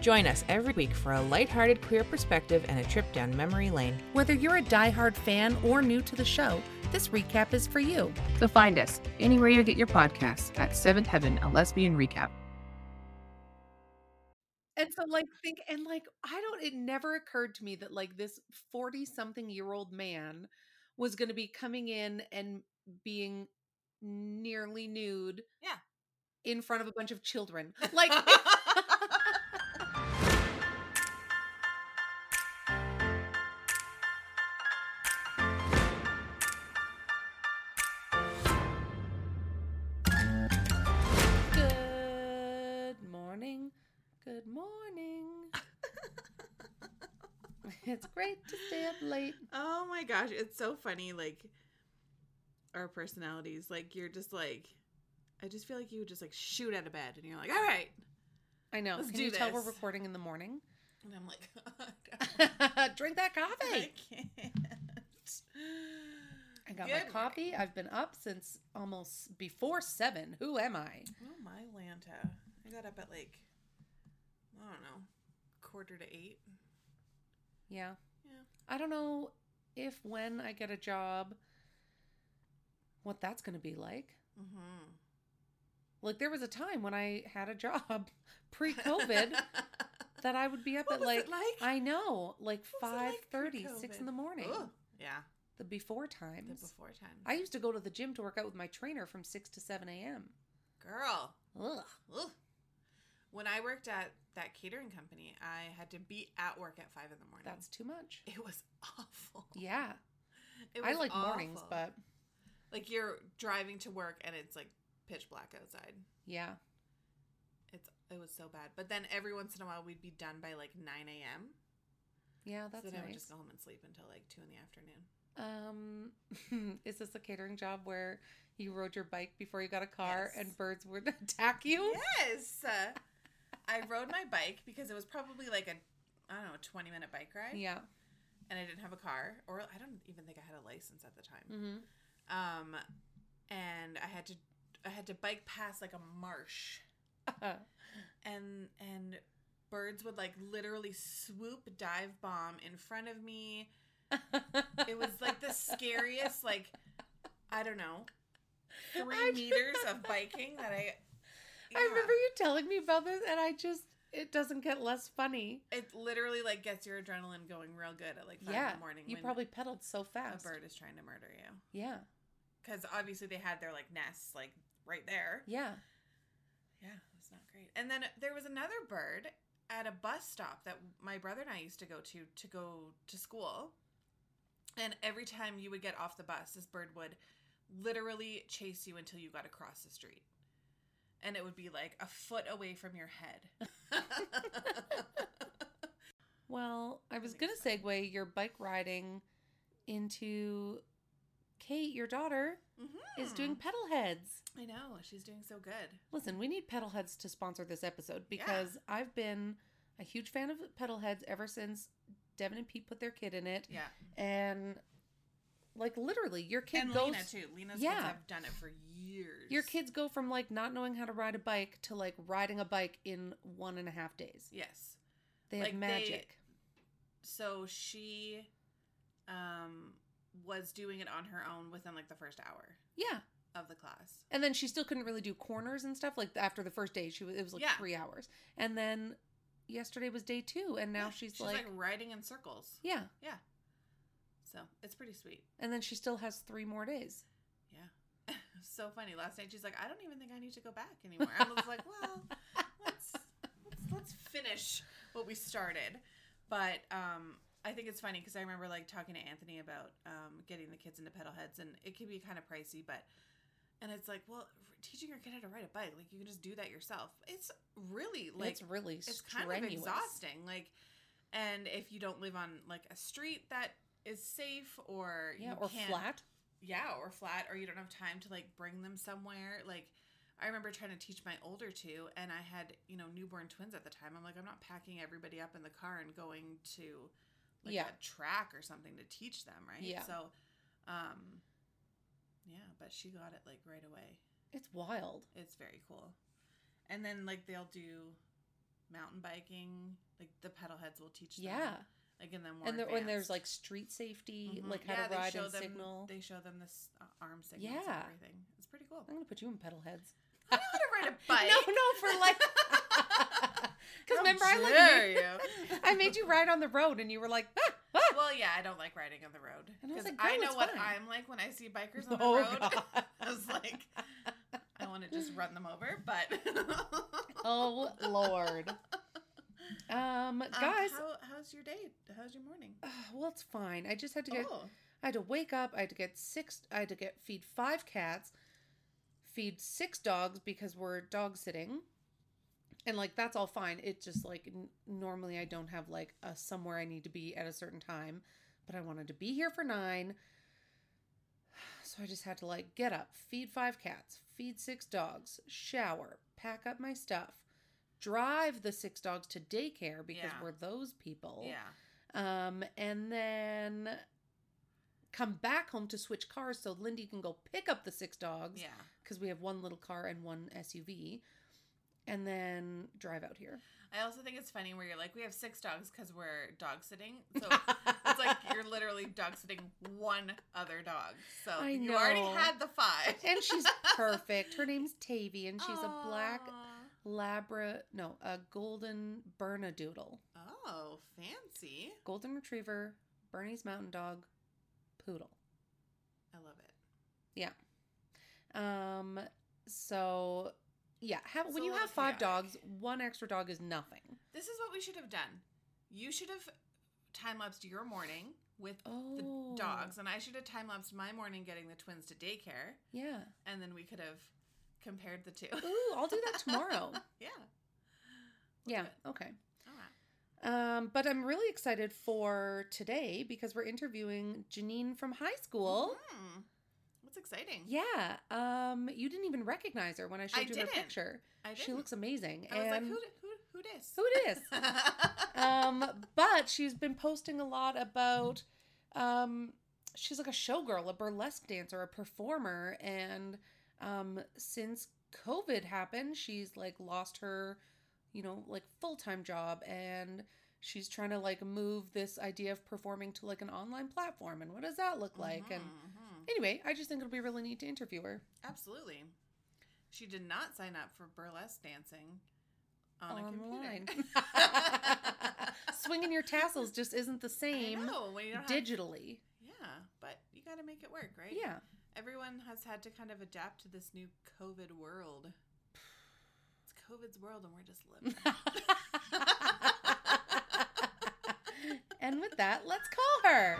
Join us every week for a lighthearted queer perspective and a trip down memory lane. Whether you're a diehard fan or new to the show, this recap is for you. So find us anywhere you get your podcasts at Seventh Heaven, a lesbian recap. And so, like, think, and like, I don't, it never occurred to me that, like, this 40 something year old man was going to be coming in and being nearly nude. Yeah. In front of a bunch of children. Like, morning. it's great to stay up late. oh my gosh, it's so funny. Like our personalities. Like you're just like, I just feel like you would just like shoot out of bed, and you're like, all right. I know. Let's Can do you tell we're recording in the morning? And I'm like, oh, Drink that coffee." I can't. I got Good my coffee. I've been up since almost before seven. Who am I? Oh my Lanta. I got up at like, I don't know, quarter to eight. Yeah. Yeah. I don't know if when I get a job, what that's going to be like. Mm-hmm. Like there was a time when I had a job pre-COVID that I would be up What at like, like? I know, like What was like thirty, six in the morning. Ugh. Yeah, The before times. the before time. I used to go to the gym to work out with my trainer from six to seven a.m. Girl. Ugh. Ugh. When I worked at that catering company, I had to be at work at five in the morning. That's too much. it was awful. Yeah, It I was like mornings, but like you're driving to work and it's like pitch black outside. yeah, It's it was so bad. But then every once in a while we'd be done by like nine a.m. yeah, that's so then I would just go home and sleep until like two in the afternoon. Um, is this a catering job where you rode your bike before you got a car Yes. and birds would attack you? Yes. I rode my bike because it was probably like a I don't know, a twenty minute bike ride. Yeah. And I didn't have a car. Or I don't even think I had a license at the time. Mm-hmm. Um and I had to I had to bike past like a marsh and and birds would like literally swoop dive bomb in front of me. It was like the scariest like I don't know, 3 meters of biking that I I remember you telling me about this, and I just it doesn't get less funny. it literally like gets your adrenaline going real good at like 5 yeah, in the morning you probably pedaled so fast. a bird is trying to murder you. Yeah, Cuz obviously they had their like nests like right there. yeah. Yeah, it was not great. And then there was another bird at a bus stop that my brother and I used to go to to go to school. And every time you would get off the bus, this bird would literally chase you until you got across the street. And it would be like a foot away from your head. Well, I was gonna segue your bike riding into Kate, your daughter, is mm-hmm. doing Pedalheads. I know, she's doing so good. Listen, we need Pedalheads to sponsor this episode because I've been a huge fan of Pedalheads ever since Devin and Pete put their kid in it. Yeah. And like literally, your kid and goes Lena too. Lena's Yeah. kids have done it for years. Your kids go from like not knowing how to ride a bike to like riding a bike in one and a half days. Yes. They Like, have they- magic. so she um was doing it on her own within like the first hour yeah. of the class. And then she still couldn't really do corners and stuff. Like after the first day, she was it was like Yeah. three hours. And then yesterday was day two, and now Yeah, she's, like, riding in circles. yeah. Yeah. So it's pretty sweet. And then she still has three more days. So funny. Last night she's like, I don't even think I need to go back anymore. I was like, well, let's let's let's finish what we started. But um I think it's funny because I remember like talking to Anthony about um, getting the kids into Pedalheads, and it can be kind of pricey, but and it's like, well, teaching your kid how to ride a bike, like you can just do that yourself. It's really like it's really it's strenuous. kind of exhausting like and if you don't live on like a street that is safe or Yeah, or flat. Yeah or flat or you don't have time to like bring them somewhere like I remember trying to teach my older two, and I had you know newborn twins at the time. I'm like, I'm not packing everybody up in the car and going to like Yeah. a track or something to teach them, right? Yeah. So, um, yeah, but she got it like right away. It's wild. It's very cool. And then like they'll do mountain biking. Like the Pedalheads will teach them. Yeah. Like in them And there, when there's like street safety, Mhm. like how Yeah, to ride and them, signal. They show them this uh, arm signals Yeah. and everything. It's pretty cool. I'm gonna put you in Pedalheads. I how to ride a bike. No, no, for like. Because remember, I like made, you. I made you ride on the road, and you were like, ah, ah. Well, yeah, I don't like riding on the road And I because like, I, know what fine." I'm like when I see bikers on the Oh, road. I was like, I want to just run them over, but oh Lord. Um, Um, guys, how, how's your day? How's your morning? uh, well, it's fine. I just had to get. Oh, I had to wake up. I had to get six. I had to get feed five cats, feed six dogs because we're dog sitting, and like that's all fine. It just like n- normally I don't have like a somewhere I need to be at a certain time, but I wanted to be here for nine, so I just had to like get up, feed five cats, feed six dogs, shower, pack up my stuff, drive the six dogs to daycare because Yeah. we're those people yeah. um, and then come back home to switch cars so Lindy can go pick up the six dogs Yeah. because we have one little car and one SUV, and then drive out here. I also think it's funny where you're like, we have six dogs because we're dog sitting. So it's like you're literally dog sitting one other dog. So you already had the five. and she's perfect. Her name's Tavy, and she's a black. Labra, no, a golden Bernedoodle, Oh, fancy. golden retriever, Bernese Mountain Dog, poodle. I love it. Yeah. Um, so yeah, have, when you have five chaotic. dogs, one extra dog is nothing. This is what we should have done. You should have time lapsed your morning with Oh, the dogs, and I should have time lapsed my morning getting the twins to daycare, Yeah. and then we could have compared the two. Ooh, I'll do that tomorrow. yeah. yeah. Okay. All right. Um, but I'm really excited for today because we're interviewing Janine from high school. Hmm. What's exciting? Yeah. Um, you didn't even recognize her when I showed I you didn't. her picture. I She didn't. looks amazing. I was like, and who, who, who dis? who um, but she's been posting a lot about um she's like a showgirl, a burlesque dancer, a performer, and um since COVID happened, she's like lost her, you know, like full-time job and she's trying to like move this idea of performing to like an online platform and what does that look like and Mhm, mhm. anyway i just think it'll be really neat to interview her Absolutely. She did not sign up for burlesque dancing on online a computer. swinging your tassels just isn't the same know, when you don't have- digitally Yeah, but you got to make it work, right? yeah Everyone has had to kind of adapt to this new COVID world. It's COVID's world, and we're just living. and with that, let's call her.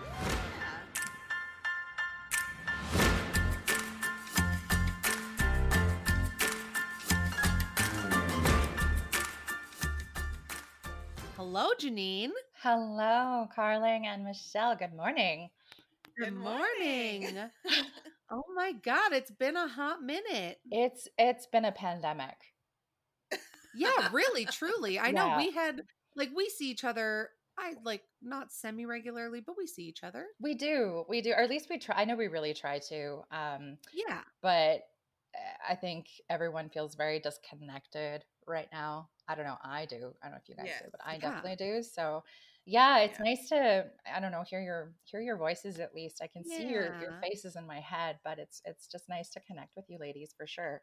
Hello, Janine. Hello, Carling and Michelle. Good morning. Good morning. oh my God, it's been a hot minute. It's it's been a pandemic. Yeah, really, truly. I know we had like we see each other. I like not semi regularly, but we see each other. We do, we do, or at least we try. I know we really try to, um, Yeah, but Eh, I think everyone feels very disconnected right now. I don't know. I do. I don't know if you guys Yes. do, but I Yeah. definitely do. So, yeah, it's Yeah. nice to I don't know hear your hear your voices at least. I can see your your faces in my head, but it's it's just nice to connect with you ladies for sure.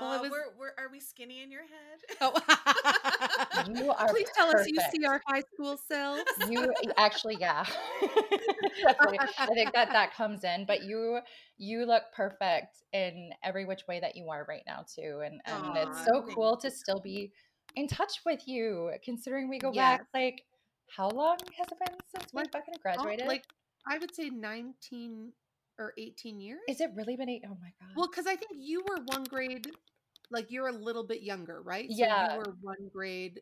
Well, it Uh, was- we're, we're, are we skinny in your head? Oh. You are Please tell us you see our high school selves. you actually yeah i think that that comes in but you you look perfect in every which way that you are right now too and and it's so thank cool to still be in touch with you considering we go Yes. back like how long has it been since we Like, fucking Oh, graduated like I would say 19 or 18 years. is it really been eight? Oh my god Well, because I think you were one grade, like you're a little bit younger, right? So Yeah. you were one grade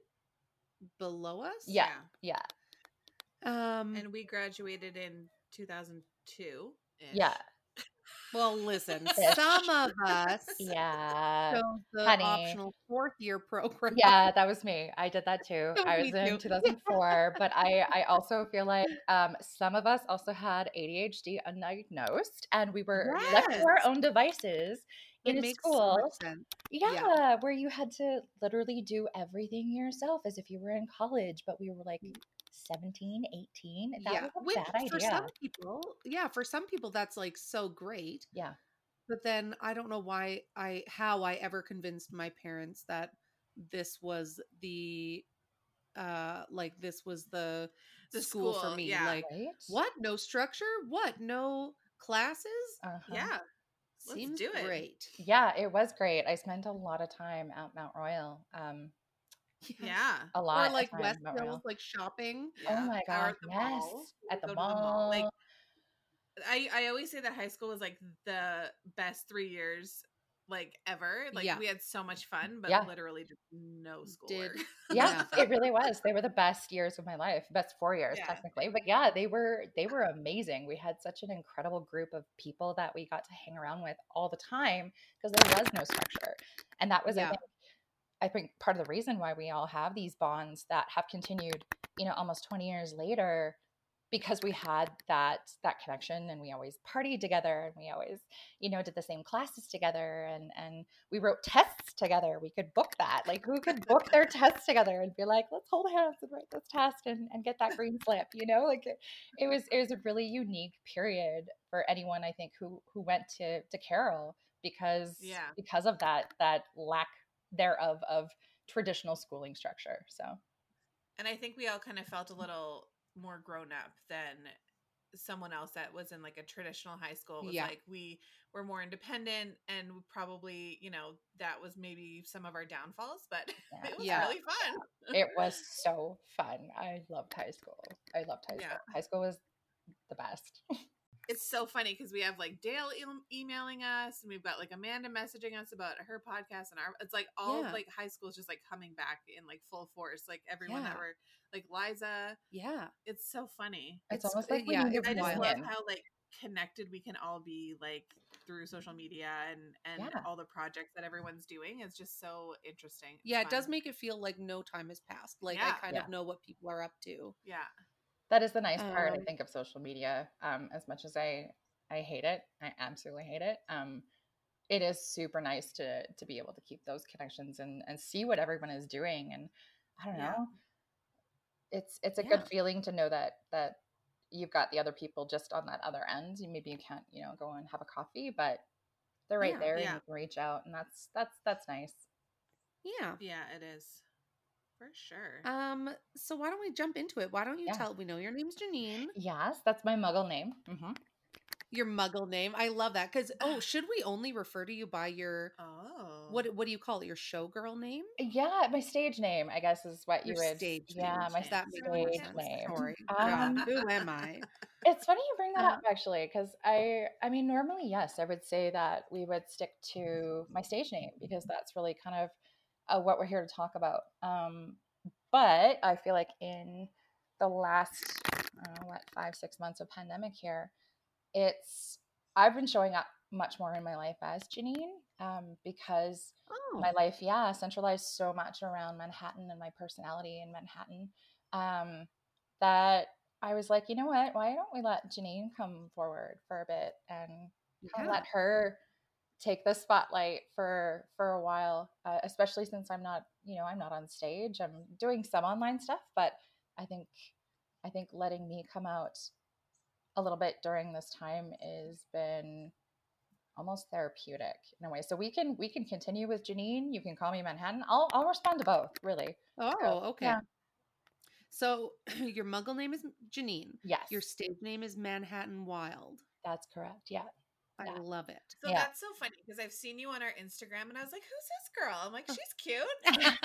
below us. yeah yeah Um. And we graduated in 2002. yeah Well, listen, some of us Yeah. chose the honey. optional fourth year program. Yeah, that was me. I did that too. I was in 2004, but I I also feel like um, some of us also had ADHD undiagnosed, and we were left to our own devices It in so school. Yeah, Yeah. where you had to literally do everything yourself as if you were in college, but we were like 17, 18. That yeah, was a which for some people, yeah, for some people that's like so great. Yeah. But then I don't know why I how I ever convinced my parents that this was the uh like this was the, The school, school, for me. yeah. Like Right? what? No structure? What? No classes? Uh-huh. Yeah. Let's Seems do it. great. Yeah, it was great. I spent a lot of time at Mount Royal. Um, Yeah. a lot. Or like time West at Hills, like shopping. Oh my god, at the yes. mall. At the Go to mall. Like I, I always say that high school was like the best three years like ever. Like Yeah. we had so much fun, but Yeah. literally just no Did schoolwork. yeah, it really was. They were the best years of my life. Best four years Yeah. technically. But yeah, they were they were amazing. We had such an incredible group of people that we got to hang around with all the time because there was no structure. And that was I Yeah. think I think part of the reason why we all have these bonds that have continued, you know, almost 20 years later because we had that that connection and we always partied together and we always you know did the same classes together and and we wrote tests together. We could book that. Like who could book their tests together and be like let's hold hands and write this test and, and get that green slip you know? Like it, it was it was a really unique period for anyone i think who who went to to carroll because Yeah. because of that that lack thereof of traditional schooling structure so And I think we all kind of felt a little more grown up than someone else that was in like a traditional high school. It was Yeah. like we were more independent and probably, you know, that was maybe some of our downfalls, but Yeah. it was Yeah. really fun. it was so fun. I loved high school. I loved high school. High school was the best. It's so funny because we have like Dale e- emailing us and we've got like Amanda messaging us about her podcast and our it's like all Yeah. like high school is just like coming back in like full force. Like everyone that were like Liza. Yeah. It's so funny. It's, It's- almost like we yeah, need it's a I just love reunion. how like connected we can all be like through social media and and Yeah. all the projects that everyone's doing. It's just so interesting. It's Yeah, it does make it feel like no time has passed. Like Yeah. I kind Yeah. of know what people are up to. yeah. That is the nice part, I Um, think, of social media. Um, as much as I I hate it, I absolutely hate it. Um, it is super nice to to be able to keep those connections and and see what everyone is doing. And I don't Yeah. know, it's it's a Yeah. good feeling to know that that you've got the other people just on that other end. You maybe you can't you know go and have a coffee, but they're right Yeah. there and you can reach out, and that's that's that's nice. Yeah. Yeah, it is. For sure. Um, so why don't we jump into it? Why don't you Yeah. tell we know your name's Janine. Yes, that's my Muggle name. hmm Your muggle name. I love that. Cause oh, should we only refer to you by your oh. what what do you call it? Your showgirl name? Yeah, my stage name, I guess, is what you would. stage yeah, name. my that stage name. Sorry. Um, God, who am I? It's funny you bring that Uh, up actually, because I, I mean, normally yes, I would say that we would stick to my stage name because that's really kind of uh, what we're here to talk about. Um, but I feel like in the last, I what five six months of pandemic here, it's I've been showing up much more in my life as Janine um, because Oh, my life, yeah, centralized so much around Manhattan and my personality in Manhattan um, that I was like, you know what? Why don't we let Janine come forward for a bit and yeah. let her take the spotlight for for a while, uh, especially since I'm not, you know, I'm not on stage. I'm doing some online stuff, but I think I think letting me come out a little bit during this time has been almost therapeutic in a way. So we can we can continue with Janine. You can call me Manhattan. I'll I'll respond to both, really. Oh, okay. yeah. So your muggle name is Janine. Yes. Your stage name is Manhattan Wild. that's correct. Yeah. I Yeah. love it. So Yeah. that's so funny because I've seen you on our Instagram and I was like, who's this girl? I'm like, she's cute.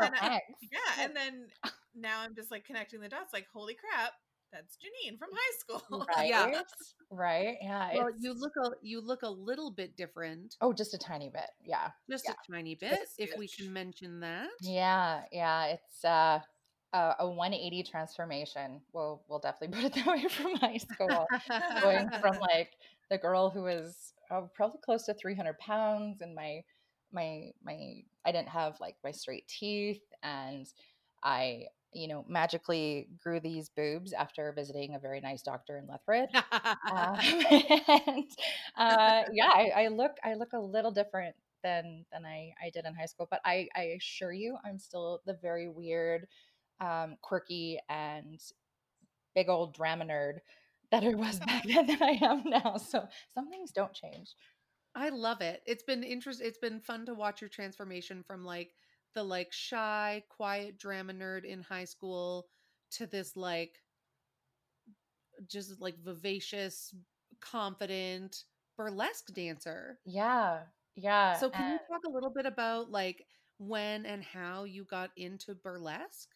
And I- yeah. And then now I'm just like connecting the dots like, holy crap, that's Janine from high school. Right. Yeah. Right. Yeah. well, it's- you look a you look a little bit different, Oh, just a tiny bit. Yeah. just Yeah. a tiny bit, if we can mention that. Yeah. Yeah. It's uh a, a 180 transformation. We'll we'll definitely put it that way from high school. Going from like the girl who was uh, probably close to 300 pounds and my my my I didn't have like my straight teeth and I you know magically grew these boobs after visiting a very nice doctor in Lethbridge. Um, and uh, yeah, I, I look I look a little different than than I, I did in high school, but I, I assure you I'm still the very weird, um, quirky and big old drama nerd that I was back then than I am now. So some things don't change. I love it. It's been interest it's been fun to watch your transformation from like the like shy, quiet drama nerd in high school to this like just like vivacious, confident burlesque dancer. Yeah. Yeah. So can you talk a little bit about like when and how you got into burlesque?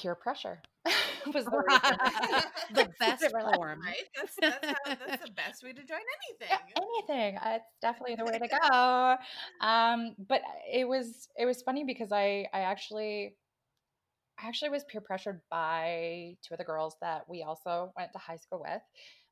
Peer pressure was the reason. the best form. Right? That's that's, how, that's the best way to join anything. Yeah, anything. Uh, It's definitely the way to go. Um, but it was it was funny because I I actually I actually was peer pressured by two of the girls that we also went to high school with.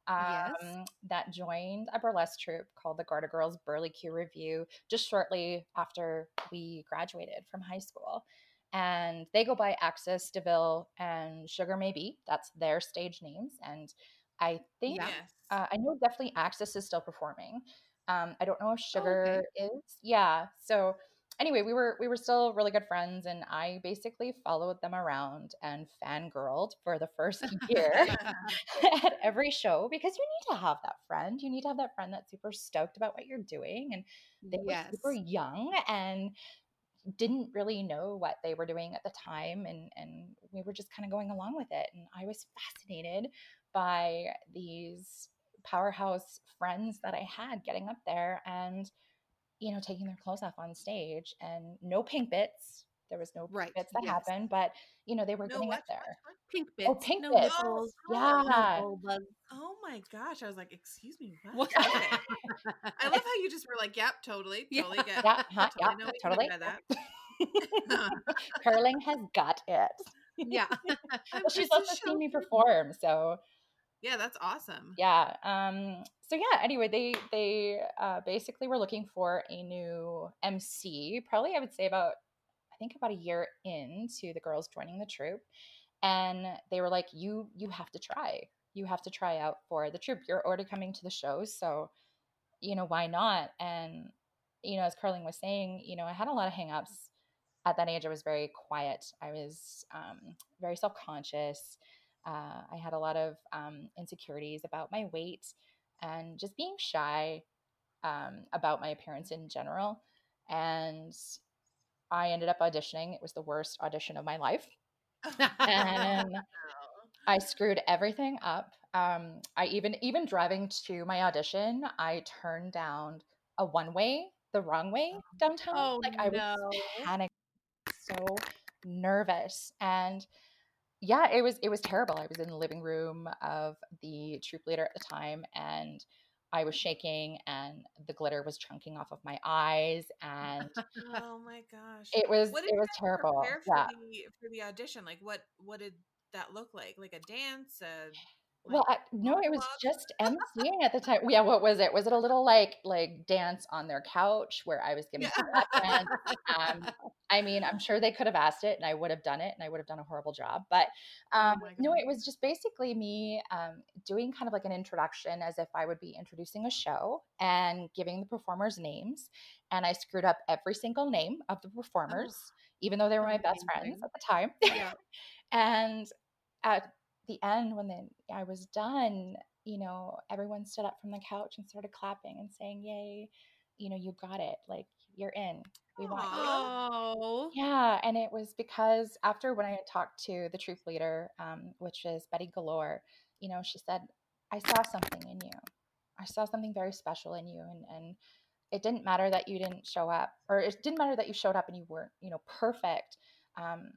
Yes. Um, that joined a burlesque troupe called the Garter Girls Burley Q Review just shortly after we graduated from high school. And they go by Axis, DeVille, and Sugar Maybe. That's their stage names. And I think Yes. uh, I know definitely Axis is still performing. Um, I don't know if Oh, Sugar is. Yeah. So anyway, we were we were still really good friends, and I basically followed them around and fangirled for the first year at every show because you need to have that friend. You need to have that friend that's super stoked about what you're doing, and they yes. were super young and didn't really know what they were doing at the time and and we were just kind of going along with it and i was fascinated by these powerhouse friends that i had getting up there and you know taking their clothes off on stage and no pink bits there was no Right, bits that yes. happened but you know they were no, getting what, up there what, Pink bits. Oh, pink no bits. Yeah. no gold bugs. what? Oh my gosh! I was like, "Excuse me, What? what?" Okay. I love how you just were like, "Yep, totally, Yeah. totally get, yeah huh, totally you totally that." Carling has got it yeah. I'm she's also so seen me perform so Yeah, that's awesome. yeah um so yeah anyway they they uh basically were looking for a new mc probably i would say about i think about a year into the girls joining the troop, and they were like you you have to try. You have to try out for the troop. you're already coming to the shows so you know why not? And you know as Carling was saying you know i had a lot of hangups. At that age i was very quiet. I was um, very self-conscious. Uh, i had a lot of um, insecurities about my weight and just being shy um, about my appearance in general. And i ended up auditioning it was the worst audition of my life and I screwed everything up. Um, I even even driving to my audition, I turned down a one way the wrong way downtown. Oh, like I was panicked, so nervous, and yeah, it was it was terrible. I was in the living room of the troop leader at the time, and I was shaking, and the glitter was chunking off of my eyes, and oh my gosh! it was it was terrible. for Yeah. the for the audition? Like, what what did that look like? Like a dance? A, Well, I, no, it was just emceeing at the time. Yeah, what was it? Was it a little like like dance on their couch where I was giving Yeah. Um, I mean, I'm sure they could have asked it, and I would have done it, and I would have done a horrible job. But um, my no, it was just basically me um, doing kind of like an introduction, as if I would be introducing a show and giving the performers names. And I screwed up every single name of the performers, even though they were my best friends at the time. Yeah. And at the end, when then I was done, you know, everyone stood up from the couch and started clapping and saying, "Yay! You know, you got it. Like you're in. We want you." Oh. Yeah, and it was because after when I had talked to the troop leader, um, which is Betty Galore, you know, she said, "I saw something in you. I saw something very special in you, and and it didn't matter that you didn't show up, or it didn't matter that you showed up and you weren't, you know, perfect. Um,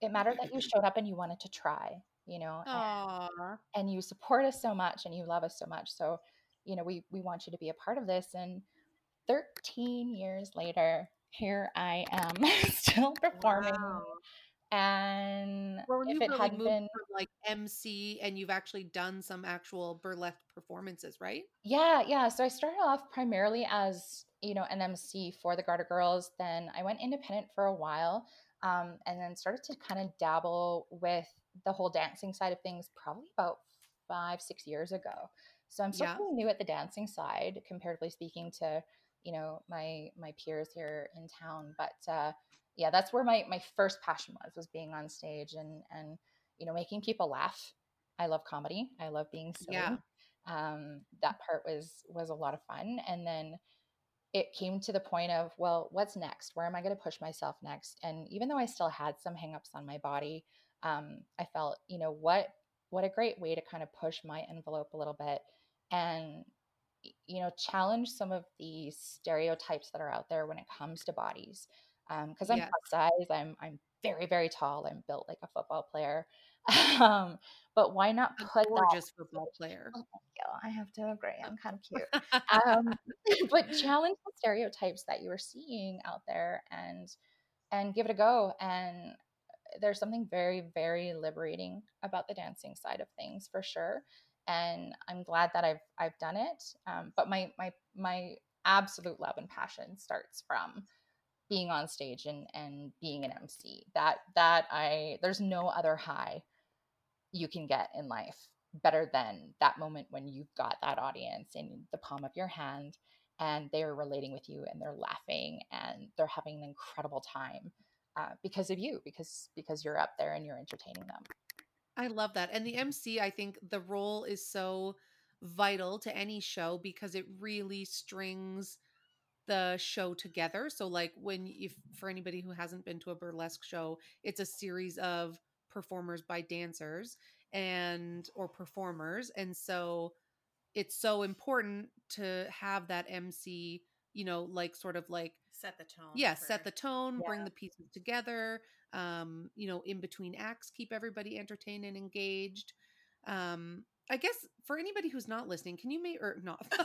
it mattered that you showed up and you wanted to try, you know, and, and you support us so much and you love us so much. So, you know, we we want you to be a part of this. And 13 years later, here I am still performing Wow. And Well, if it really hadn't been, like MC and you've actually done some actual burlesque performances, right? yeah, yeah. So I started off primarily as, you know, an MC for the Garter Girls. Then I went independent for a while um, and then started to kind of dabble with the whole dancing side of things probably about five, six years ago. So I'm still Yeah. pretty new at the dancing side, comparatively speaking to, you know, my my peers here in town. But uh, yeah, that's where my my first passion was was being on stage and and you know making people laugh. I love comedy. I love being silly. Yeah. Um, that part was was a lot of fun. And then it came to the point of, well, what's next? Where am I going to push myself next? And even though I still had some hangups on my body, um, I felt, you know, what what a great way to kind of push my envelope a little bit and you know challenge some of the stereotypes that are out there when it comes to bodies. Because I'm Yes. plus size, I'm I'm very very tall. I'm built like a football player. um, but why not A put that gorgeous football player. Oh. I have to agree. I'm kind of cute. Um, but challenge the stereotypes that you are seeing out there and and give it a go. And there's something very, very liberating about the dancing side of things for sure. And I'm glad that I've I've done it. Um, but my my my absolute love and passion starts from being on stage and and being an MC. That that I there's no other high you can get in life better than that moment when you've got that audience in the palm of your hand and they're relating with you and they're laughing and they're having an incredible time uh, because of you because because you're up there and you're entertaining them I love that. And the MC, I think the role is so vital to any show because it really strings the show together. So like when if for anybody who hasn't been to a burlesque show, it's a series of performers by dancers and or performers. And so it's so important to have that MC, you know, like sort of like Set the tone. yeah for- set the tone bring the pieces together um you know in between acts keep everybody entertained and engaged. Um i guess for anybody who's not listening can you make or not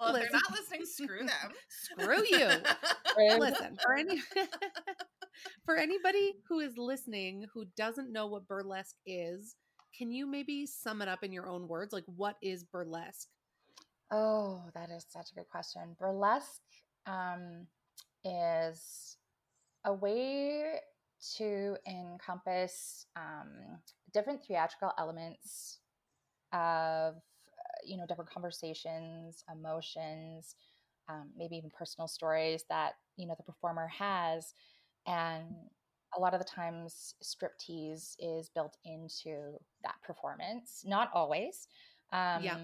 well, if they're not listening, screw them. screw you. Listen for any for anybody who is listening who doesn't know what burlesque is can you maybe sum it up in your own words? Like what is burlesque oh that is such a good question. Burlesque um, is a way to encompass um, different theatrical elements of uh, you know different conversations emotions um, maybe even personal stories that you know the performer has. And a lot of the times striptease is built into that performance. Not always um, Yeah.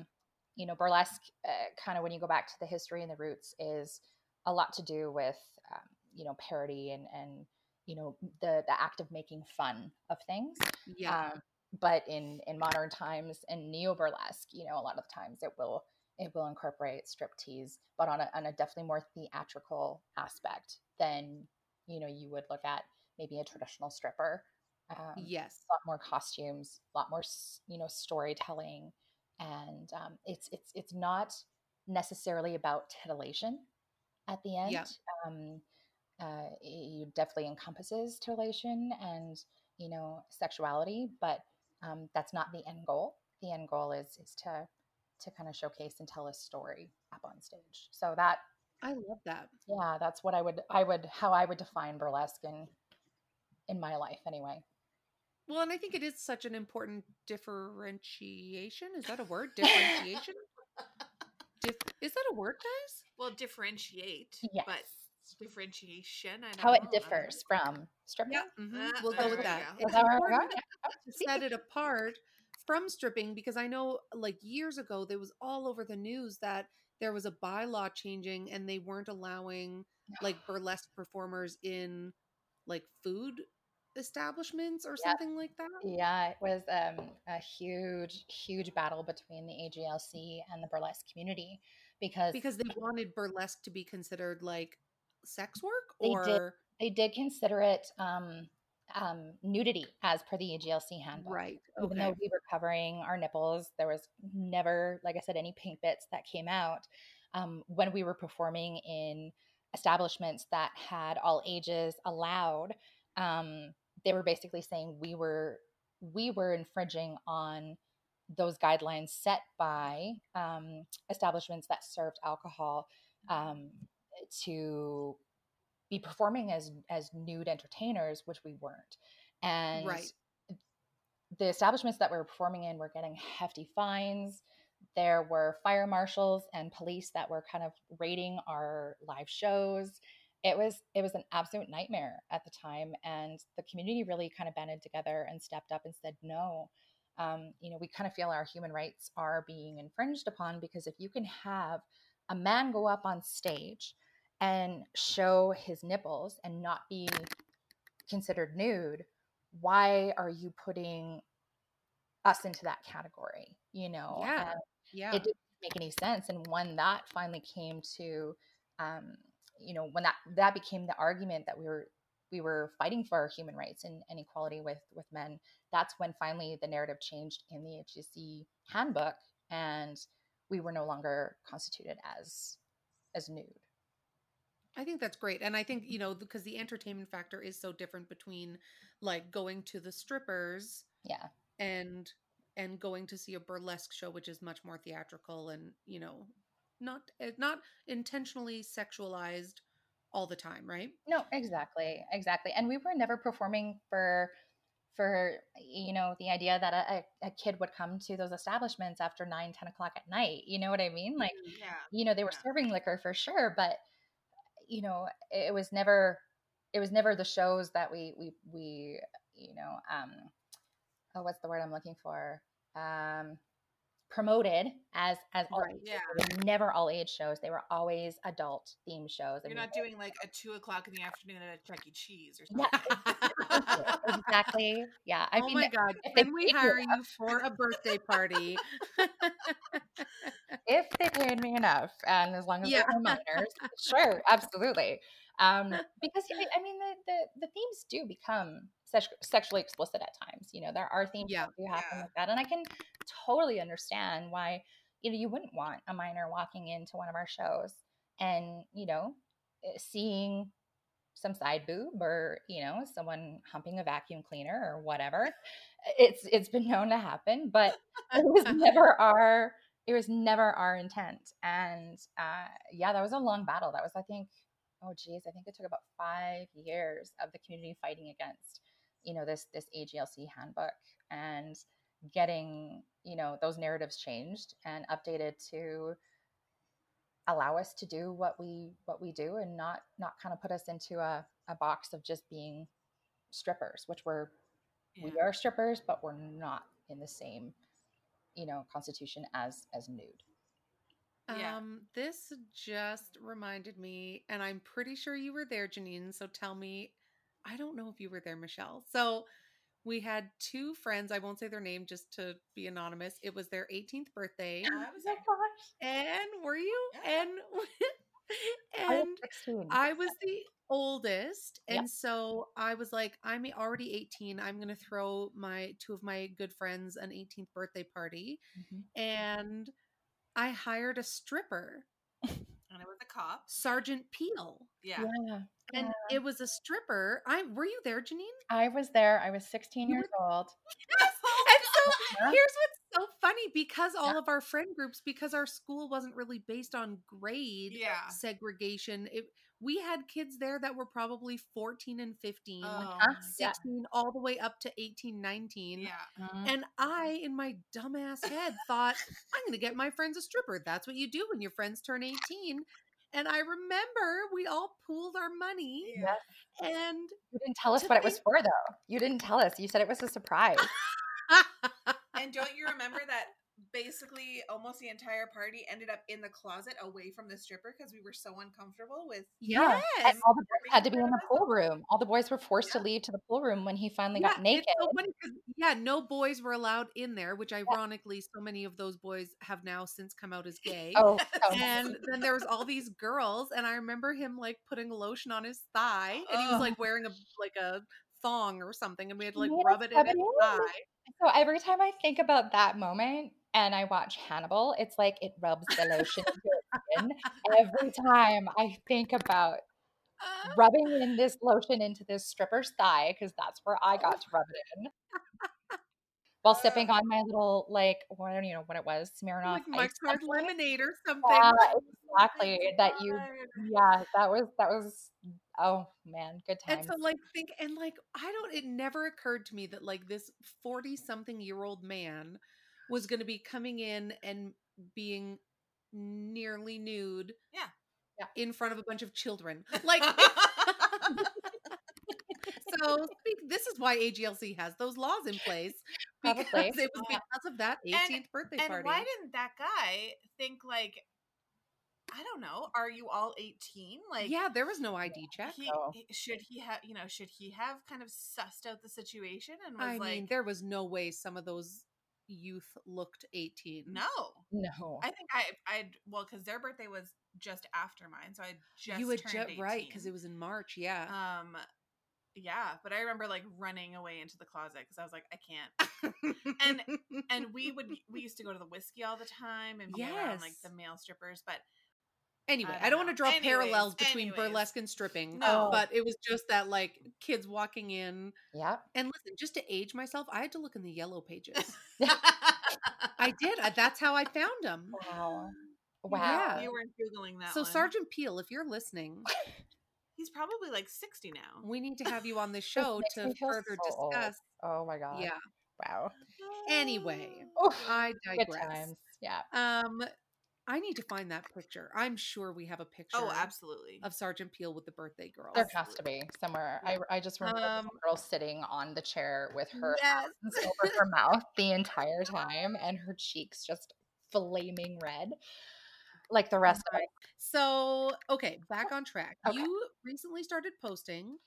You know burlesque uh, kind of when you go back to the history and the roots is a lot to do with um, you know parody and and you know the the act of making fun of things. Yeah. Um, but in in modern times and neo burlesque, you know, a lot of the times it will it will incorporate striptease, but on a on a definitely more theatrical aspect than you know you would look at maybe a traditional stripper. Um, yes. a lot more costumes, a lot more you know storytelling, and um, it's it's it's not necessarily about titillation at the end. Yeah. Um, uh, it definitely encompasses titillation and you know sexuality, but um, that's not the end goal. The end goal is is to to kind of showcase and tell a story up on stage. So that i love that yeah, that's what I would I would how I would define burlesque in in my life anyway. Well, and I think it is such an important differentiation. Is that a word? Differentiation? Dif- is that a word, guys? Well, differentiate. Yes. But differentiation. I don't how it know. I don't differs from stripping. mhm, Uh, We'll go with we that. go. It's Is that where we're important to set it apart from stripping because I know, like years ago, there was all over the news that there was a bylaw changing and they weren't allowing like burlesque performers in like food establishments or Yep. something like that. Yeah, it was um, a huge, huge battle between the AGLC and the burlesque community because Because they wanted burlesque to be considered like sex work They did. they did consider it um, um, nudity as per the AGLC handbook. right. Even though we were covering our nipples, there was never, like I said, any pink bits that came out. Um, when we were performing in establishments that had all ages allowed, um, they were basically saying we were we were infringing on those guidelines set by um, establishments that served alcohol um, to be performing as as nude entertainers, which we weren't. And Right. the establishments that we were performing in were getting hefty fines. There were fire marshals and police that were kind of raiding our live shows. It was it was an absolute nightmare at the time, and the community really kind of banded together and stepped up and said no. Um, you know, we kind of feel our human rights are being infringed upon because if you can have a man go up on stage and show his nipples and not be considered nude, why are you putting us into that category? You know, Yeah. And Yeah. it didn't make any sense. And when that finally came to, um, you know, when that that became the argument that we were we were fighting for our human rights and, and equality with with men, that's when finally the narrative changed in the AGLC handbook, and we were no longer constituted as as nude. I think that's great. And I think, you know, because the entertainment factor is so different between like going to the strippers Yeah, and and going to see a burlesque show which is much more theatrical and, you know, not eh, not intentionally sexualized all the time, right? no, exactly, exactly. And we were never performing for for you know the idea that a, a, a kid would come to those establishments after 9 10 o'clock at night you know what i mean like Yeah. you know they were Yeah. serving liquor for sure but you know it was never it was never the shows that we we we you know um oh what's the word i'm looking for um promoted as as all Right. age Yeah. shows. Never all age shows they were always adult themed shows You're we not doing like a two o'clock in the afternoon at a Chuck E. Cheese or something. Yeah, exactly yeah i oh mean my god, if can we you hire you for a birthday party? if they paid me enough and as long as Yeah. they're minors sure absolutely um because i mean the, the the themes do become sex- sexually explicit at times you know there are themes Yeah. that do happen Yeah. like that and i can totally understand why you know you wouldn't want a minor walking into one of our shows and you know eh, seeing some side boob or you know someone humping a vacuum cleaner or whatever it's it's been known to happen but it was never our it was never our intent and uh yeah that was a long battle that was i think oh geez i think it took about five years of the community fighting against you know this this aglc handbook and getting you know those narratives changed and updated to allow us to do what we what we do and not not kind of put us into a, a box of just being strippers which we're we are strippers but we're not in the same you know constitution as as nude Yeah. Um, this just reminded me, and I'm pretty sure you were there, Janine. So tell me, I don't know if you were there, Michelle. So we had two friends. I won't say their name just to be anonymous. It was their 18th birthday. I was there. And were you? Yeah. And I was and I was the oldest, and so I was like, I'm already 18. I'm gonna throw my two of my good friends an 18th birthday party, Mhm. and I hired a stripper, And it was a cop. Sergeant Peel, Yeah. yeah and it was a stripper. I were you there, Janine? i was there i was 16 years old Yes. Oh, and so Yeah. here's what's so funny because all of our friend groups, because our school wasn't really based on grade Yeah. segregation, it we had kids there that were probably 14 and 15, Oh, Huh? my Yeah. 16 all the way up to 18, 19. Yeah. Mhm. And I, in my dumbass head, thought, I'm going to get my friends a stripper. That's what you do when your friends turn 18. And I remember we all pooled our money Yeah. and you didn't tell us to what it was for though you didn't tell us you said it was a surprise And don't you remember that basically almost the entire party ended up in the closet away from the stripper because we were so uncomfortable with Yeah. yes. and all the boys had to be in the pool room all the boys were forced to leave to the pool room when he finally got naked so yeah, no boys were allowed in there, which ironically, so many of those boys have now since come out as gay. oh, And then there was all these girls, and I remember him like putting lotion on his thigh, and he was like wearing a like a thong or something, and we had to like rub it in his thigh. So every time I think about that moment and I watch Hannibal, it's like it rubs the lotion in. Every time I think about rubbing in this lotion into this stripper's thigh because that's where I got to rub it in. While uh. sipping on my little like well, I don't even know what it was, Smirnoff like my ice card lemonade or something. Yeah, Oh exactly. That you yeah, that was that was oh man, good And times. so like think and like I don't it never occurred to me that like this 40 something year old man was going to be coming in and being nearly nude Yeah. Yeah. in front of a bunch of children. Like so this is why AGLC has those laws in place because Probably. it was because of that 18th And- birthday and party. why didn't that guy think like I don't know, are you all 18? Like yeah, there was no ID check. he, No. he- should he have you know should he have kind of sussed out the situation and was I like mean, there was no way some of those youth looked 18. no no. i think i i'd well because their birthday was just after mine so i just you had turned ju- right because it was in March. Yeah. um yeah but i remember like running away into the closet because i was like i can't and- and we would we used to go to the whiskey all the time and be around like the male strippers but anyway, I I don't don't want to draw Anyways, parallels between anyways. burlesque and stripping. No. but it was just that like kids walking in. Yeah. And listen, just to age myself, I had to look in the yellow pages. I did. That's how I found them. Wow. Wow. you weren't googling that So one. Sergeant Peel, if you're listening, he's probably like 60 now we need to have you on the show to further so old. discuss. Oh my god. Yeah. Wow. Anyway, Oof, I digress. Yeah. Um, I need to find that picture. I'm sure we have a picture. oh absolutely Of Sergeant Peel with the birthday girl. There has to be somewhere. I, I just remember the Um, girl sitting on the chair with her Yes. hands over her mouth the entire time and her cheeks just flaming red like the rest of it. So, okay, back on track. Okay. You recently started posting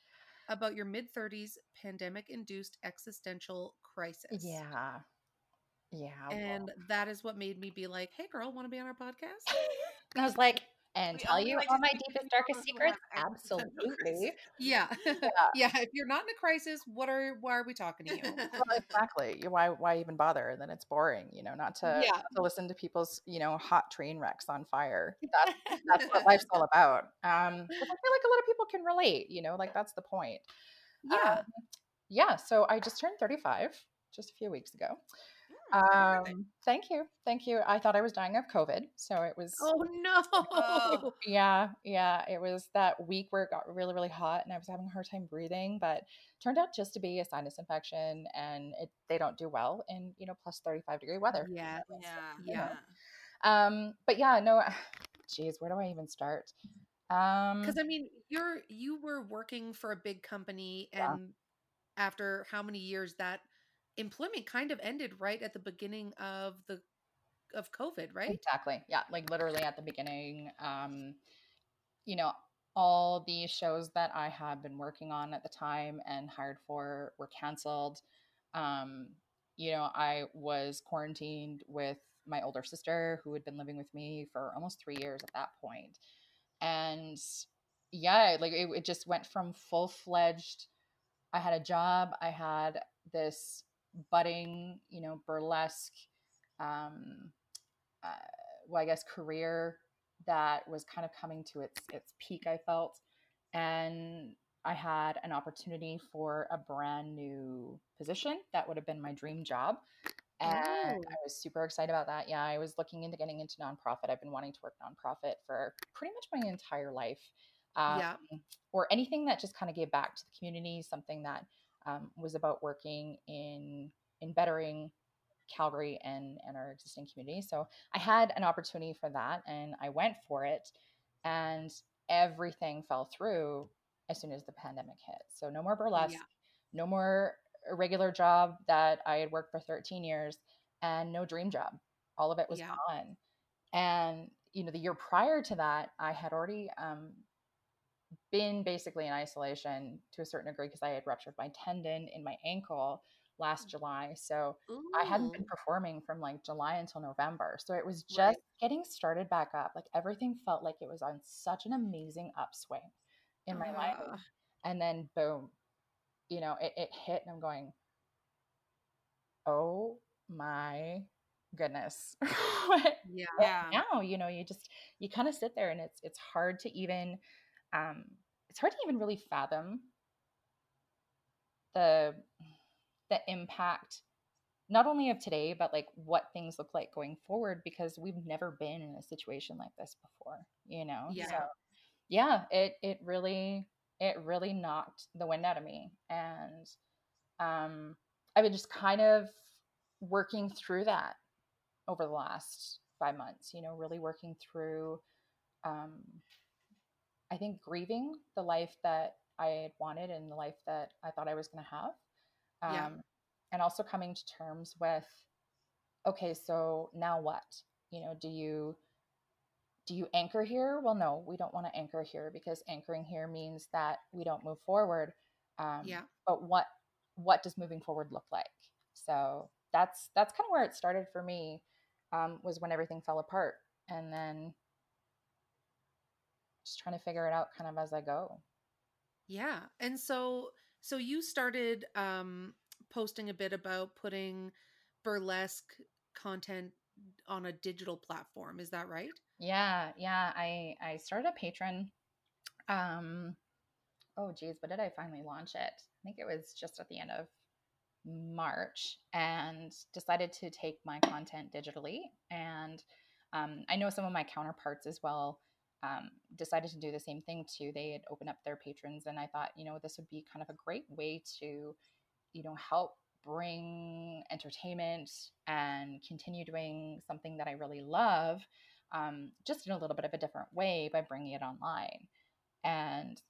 about your mid 30s pandemic induced existential crisis. Yeah. Yeah. well. And that is what made me be like, hey, girl, want to be on our podcast? I was like, and We tell you like all my deepest, darkest secrets? Absolutely. Yeah. Yeah. yeah. If you're not in a crisis, what are why are we talking to you? well, exactly. Why why even bother? Then it's boring, you know, not to, Yeah. to listen to people's, you know, hot train wrecks on fire. That's that's what life's all about. Um I feel like a lot of people can relate, you know, like that's the point. yeah. Um, yeah, so I just turned 35 just a few weeks ago. Um, thank you. Thank you. I thought I was dying of COVID. So it was oh no. Oh. yeah, yeah. It was that week where it got really, really hot and I was having a hard time breathing, but turned out just to be a sinus infection and it they don't do well in, you know, plus 35 degree weather. Yeah. yeah Yeah. yeah Um, but yeah, no geez, where do I even start? Um Because I mean, you're you were working for a big company, Yeah. and after how many years that employment kind of ended right at the beginning of the of COVID, right? Exactly. Yeah, like literally at the beginning. Um, you know, all the shows that I had been working on at the time and hired for were canceled. Um, you know, I was quarantined with my older sister who had been living with me for almost three years at that point. And yeah, like it, it just went from full fledged. I had a job, I had this budding, you know, burlesque um, uh, well, I guess career that was kind of coming to its its peak. I felt, and I had an opportunity for a brand new position that would have been my dream job, and Oh. I was super excited about that. Yeah, I was looking into getting into nonprofit. I've been wanting to work nonprofit for pretty much my entire life. Um, Yeah. or anything that just kind of gave back to the community, something that um, was about working in in bettering Calgary and and our existing community. So I had an opportunity for that, and I went for it, and everything fell through as soon as the pandemic hit. So no more burlesque, Yeah. no more regular job that I had worked for 13 years, and no dream job. All of it was Yeah. gone. And you know, the year prior to that, I had already um, been basically in isolation to a certain degree because I had ruptured my tendon in my ankle last July. So I hadn't been performing from like July until November. So it was just Right. getting started back up. Like everything felt like it was on such an amazing upswing in my life. Ah. And then boom, you know, it, it hit and I'm going, oh my goodness. What- Yeah. what Yeah. now you know you just you kind of sit there and it's it's hard to even um it's hard to even really fathom the the impact not only of today but like what things look like going forward because we've never been in a situation like this before you know Yeah. so yeah it it really it really knocked the wind out of me and um i've been just kind of working through that over the last five months you know really working through um i think grieving the life that i had wanted and the life that i thought i was going to have um Yeah. and also coming to terms with okay so now what you know do you do you anchor here well no we don't want to anchor here because anchoring here means that we don't move forward um, Yeah. but what what does moving forward look like so that's that's kind of where it started for me um, was when everything fell apart and then just trying to figure it out kind of as i go Yeah. And so so you started um posting a bit about putting burlesque content on a digital platform, is that right? Yeah, yeah. I I started a Patreon. Um, oh geez, when did I finally launch it? I think it was just at the end of March, and decided to take my content digitally. And um, I know some of my counterparts as well um, decided to do the same thing too. They had opened up their Patreons, and I thought, you know, this would be kind of a great way to, you know, help bring entertainment and continue doing something that I really love um, just in a little bit of a different way by bringing it online. And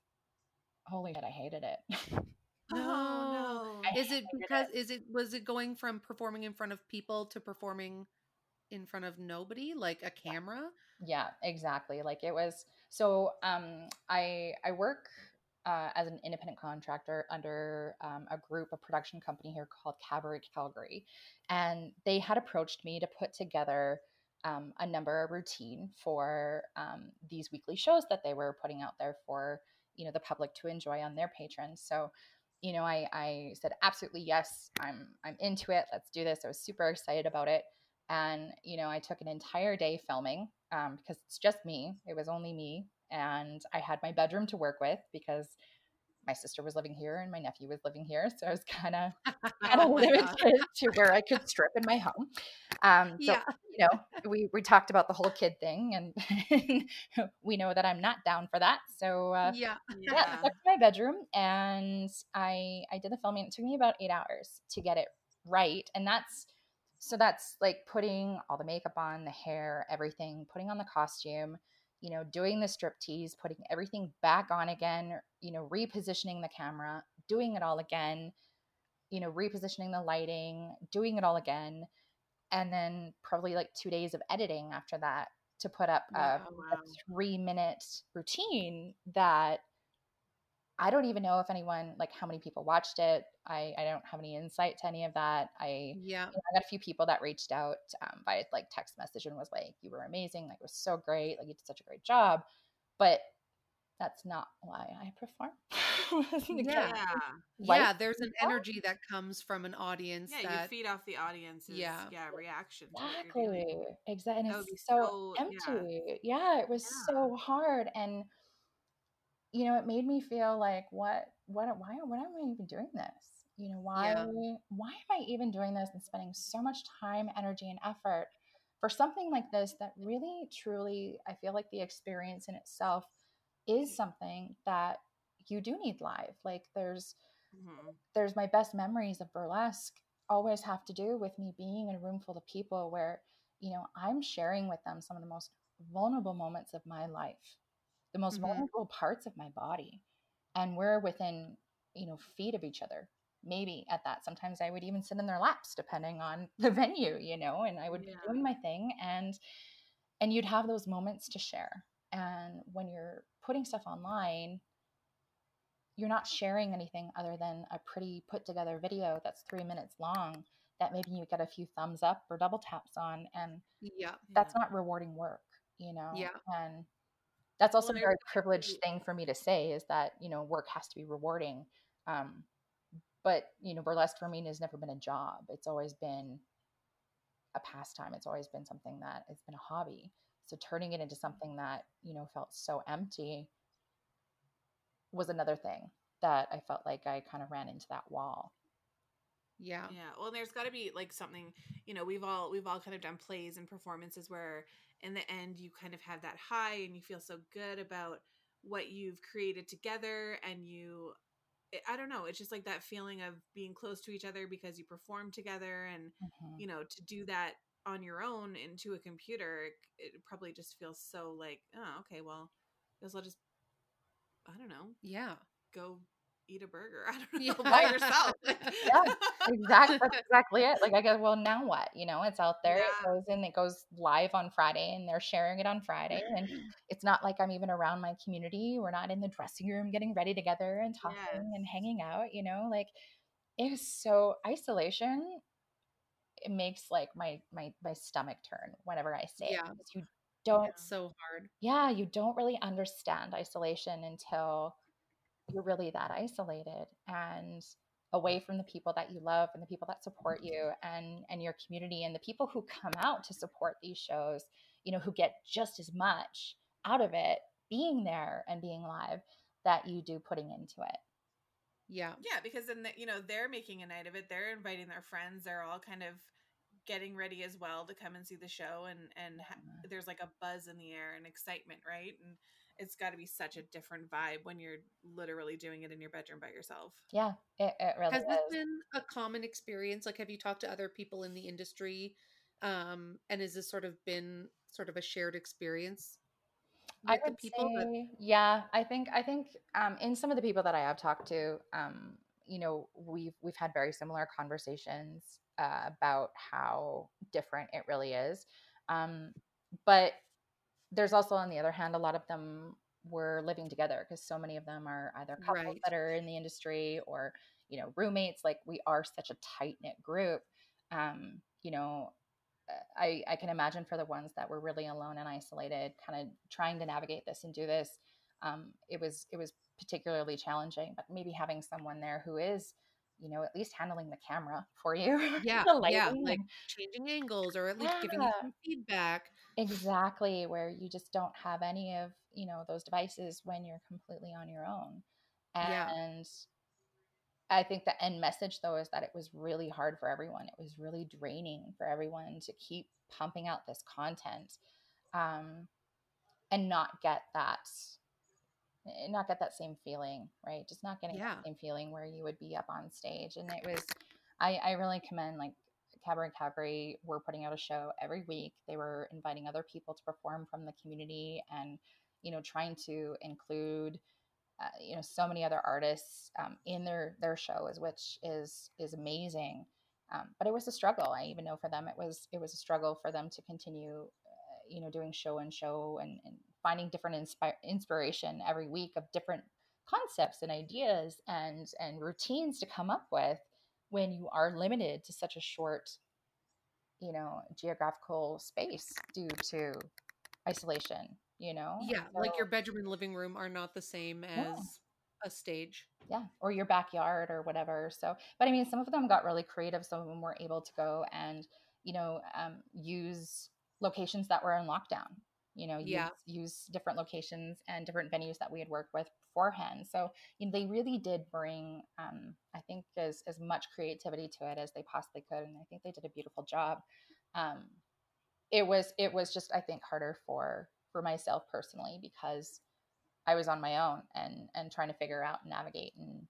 holy shit, I hated it. Oh no. I Is it because is it was it going from performing in front of people to performing in front of nobody, like a camera? yeah, exactly. Like it was. So um, I I work uh, as an independent contractor under um, a group, a production company here called Cabaret Calgary, and they had approached me to put together um, a number of routine for um, these weekly shows that they were putting out there for you know the public to enjoy on their Patreons. So you know I, I said absolutely yes i'm i'm into it let's do this i was super excited about it and you know i took an entire day filming um, because it's just me it was only me and i had my bedroom to work with because my sister was living here and my nephew was living here so i was kind of kind of Oh limited to where i could strip in my home um, so Yeah. you know we we talked about the whole kid thing and we know that i'm not down for that so uh, Yeah. yeah, Yeah. I to my bedroom and I I did the filming. It took me about eight hours to get it right, and that's so that's like putting all the makeup on, the hair, everything, putting on the costume, you know, doing the strip tease, putting everything back on again, you know, repositioning the camera, doing it all again, you know, repositioning the lighting, doing it all again, and then probably like two days of editing after that to put up a Wow. A three minute routine that I don't even know if anyone like how many people watched it. I, I don't have any insight to any of that. I Yeah. you know, I got a few people that reached out um, by like text message and was like, "You were amazing. Like it was so great. Like you did such a great job." But that's not why I perform. Yeah. Yeah. There's an energy that comes from an audience Yeah, you that feed off the audience's Yeah. yeah, reaction to what you're doing. Exactly. Exactly. And That it's so, so- yeah. empty. Yeah. it was Yeah. so hard. And you know, it made me feel like what what why why am I even doing this? You know, why Yeah. why am I even doing this and spending so much time, energy, and effort for something like this that really truly I feel like the experience in itself is something that you do need live. Like there's Mhm. there's my best memories of burlesque always have to do with me being in a room full of people where you know i'm sharing with them some of the most vulnerable moments of my life the most Mhm. vulnerable parts of my body and we're within you know feet of each other maybe at that sometimes i would even sit in their laps depending on the venue you know and i would Yeah. be doing my thing and and you'd have those moments to share and when you're putting stuff online you're not sharing anything other than a pretty put together video that's three minutes long that maybe you get a few thumbs up or double taps on and yeah. that's not rewarding work you know Yeah. and that's also Well, a I very privileged thing for me to say is that you know work has to be rewarding um, but you know burlesque for me has never been a job it's always been a pastime it's always been something that it's been a hobby so turning it into something that you know felt so empty was another thing that I felt like I kind of ran into that wall. Yeah. Yeah. Well, there's got to be like something, you know, we've all we've all kind of done plays and performances where in the end you kind of have that high and you feel so good about what you've created together and you I don't know, it's just like that feeling of being close to each other because you perform together and Mhm. you know, to do that on your own into a computer, it, it probably just feels so like, oh, okay, well, I guess I'll just I don't know, Yeah. go eat a burger. I don't know Yeah. by yourself. Yeah, Exactly. That's exactly it. Like I go, well, now what? You know, it's out there. It goes in. It goes live on Friday, and they're sharing it on Friday. And mm. it's not like I'm even around my community. We're not in the dressing room getting ready together and talking Yes. and hanging out. You know, like it is so isolation. It makes like my my my stomach turn whenever I say Yeah. it you don't It's so hard. yeah, you don't really understand isolation until you're really that isolated and away from the people that you love and the people that support mm-hmm. you and and your community and the people who come out to support these shows, you know, who get just as much out of it being there and being live that you do putting into it. Yeah. Yeah, because then the, you know they're making a night of it. They're inviting their friends. They're all kind of getting ready as well to come and see the show, and and ha- there's like a buzz in the air and excitement, right? And it's got to be such a different vibe when you're literally doing it in your bedroom by yourself. Yeah, it, it really Has this is. been a common experience? Like, have you talked to other people in the industry? Um, and has this sort of been sort of a shared experience I with the would people? that- say, yeah, I think I think um, in some of the people that I have talked to, um, you know, we've we've had very similar conversations uh, about how different it really is. Um, but there's also, on the other hand, a lot of them were living together because so many of them are either couples Right. that are in the industry or you know roommates. Like we are such a tight knit group. Um, you know, uh, I, I can imagine for the ones that were really alone and isolated, kind of trying to navigate this and do this, um, it was it was particularly challenging. But maybe having someone there who is, you know, at least handling the camera for you, yeah, yeah, like changing angles or at least giving you some feedback. exactly where you just don't have any of you know those devices when you're completely on your own. Yeah. And I think the end message though is that it was really hard for everyone. It was really draining for everyone to keep pumping out this content um, and not get that eh, not get that same feeling, right? Just not getting Yeah. that same feeling where you would be up on stage. And it was I, I really commend like Cabaret Cabaret were putting out a show every week. They were inviting other people to perform from the community and you know trying to include uh, you know so many other artists um, in their their shows which is is amazing um, but it was a struggle i even know for them it was it was a struggle for them to continue uh, you know doing show and show and, and finding different inspi- inspiration every week of different concepts and ideas and and routines to come up with when you are limited to such a short you know geographical space due to isolation you know Yeah, like your bedroom and living room are not the same as a stage. yeah or your backyard or whatever so but i mean some of them got really creative some of them were able to go and you know um, use locations that were in lockdown you know use, Yeah. use different locations and different venues that we had worked with beforehand so you know, they really did bring um, i think as, as much creativity to it as they possibly could and i think they did a beautiful job um, it was it was just i think harder for for myself personally because I was on my own and and trying to figure out and navigate and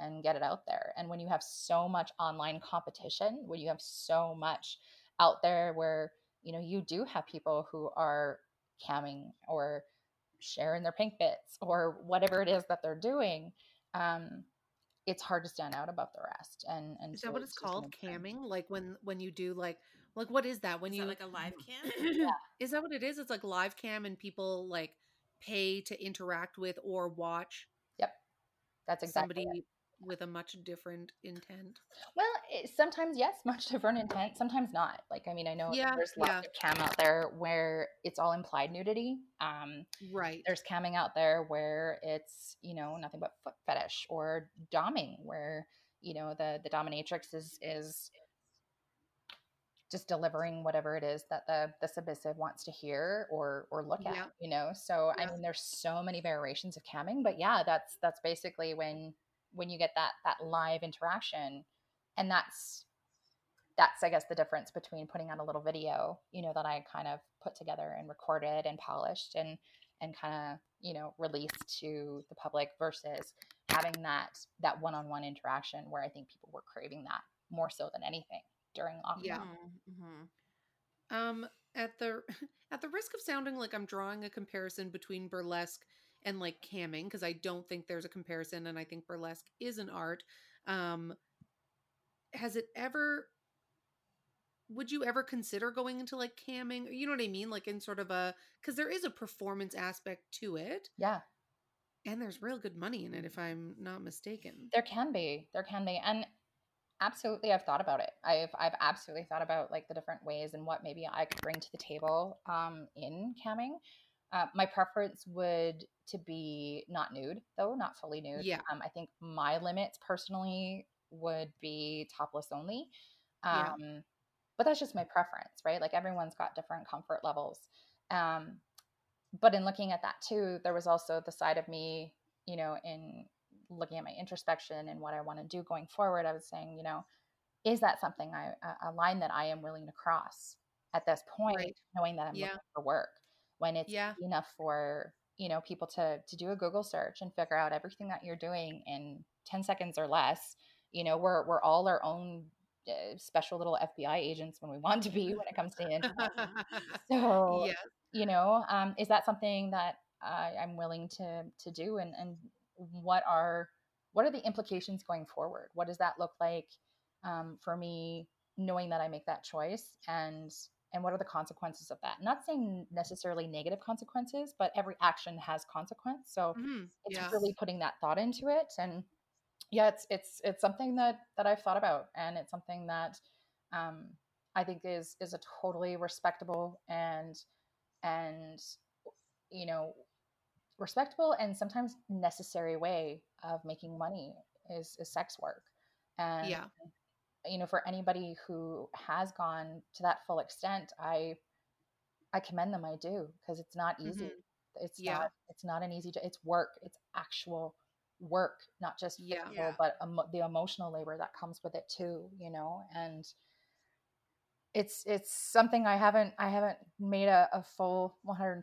and get it out there. And when you have so much online competition, when you have so much out there where you know you do have people who are camming or sharing their pink bits or whatever it is that they're doing, um, it's hard to stand out above the rest. And and Is to- that what it's to called? extent. Camming? Like when when you do like like what is that? When Is you that like a live cam? Is that what it is? It's like live cam and people like pay to interact with or watch Yep, that's exactly. it. With a much different intent. Well, sometimes yes, much different intent. Sometimes not. Like I mean, I know Yeah, there's lots yeah. of cam out there where it's all implied nudity. Um, Right. there's camming out there where it's you know nothing but foot fetish or doming, where you know the the dominatrix is is just delivering whatever it is that the the submissive wants to hear or or look at Yeah. you know so i mean there's so many variations of camming but yeah that's that's basically when when you get that that live interaction and that's that's i guess the difference between putting out a little video you know that i kind of put together and recorded and polished and and kind of you know released to the public versus having that that one-on-one interaction where i think people were craving that more so than anything during lockdown Yeah. Mm-hmm. Um, at the at the risk of sounding like I'm drawing a comparison between burlesque and like camming, because I don't think there's a comparison, and I think burlesque is an art. Um, has it ever? Would you ever consider going into like camming? You know what I mean, like in sort of a because there is a performance aspect to it, yeah and there's real good money in it, if I'm not mistaken. There can be, there can be, and absolutely, I've thought about it. I've I've absolutely thought about like the different ways and what maybe I could bring to the table um, in camming. Uh, my preference would to be not nude, though not fully nude. Yeah. Um, I think my limits personally would be topless only. Um, Yeah. But that's just my preference, right? Like everyone's got different comfort levels. Um, but in looking at that too, there was also the side of me, you know, in looking at my introspection and what I want to do going forward. I was saying, you know, is that something I a- line that I am willing to cross at this point, Right. knowing that I'm Yeah. looking for work when it's Yeah. enough for you know people to to do a Google search and figure out everything that you're doing in 10 seconds or less. You know, we're we're all our own uh, special little FBI agents when we want to be when it comes to the internet. So yes. you know um, is that something that I, i'm willing to to do and and what are what are the implications going forward what does that look like um, for me knowing that i make that choice and and what are the consequences of that not saying necessarily negative consequences but every action has consequence so Mhm. it's Yeah. really putting that thought into it and yeah it's it's it's something that that i've thought about and it's something that um i think is is a totally respectable and and you know respectable and sometimes necessary way of making money is is sex work and Yeah. You know for anybody who has gone to that full extent i i commend them i do because it's not easy Mhm. it's Yeah. not it's not an easy jo- it's work it's actual work not just Yeah. physical Yeah. but emo- the emotional labor that comes with it too you know and it's it's something i haven't i haven't made a, a full 120%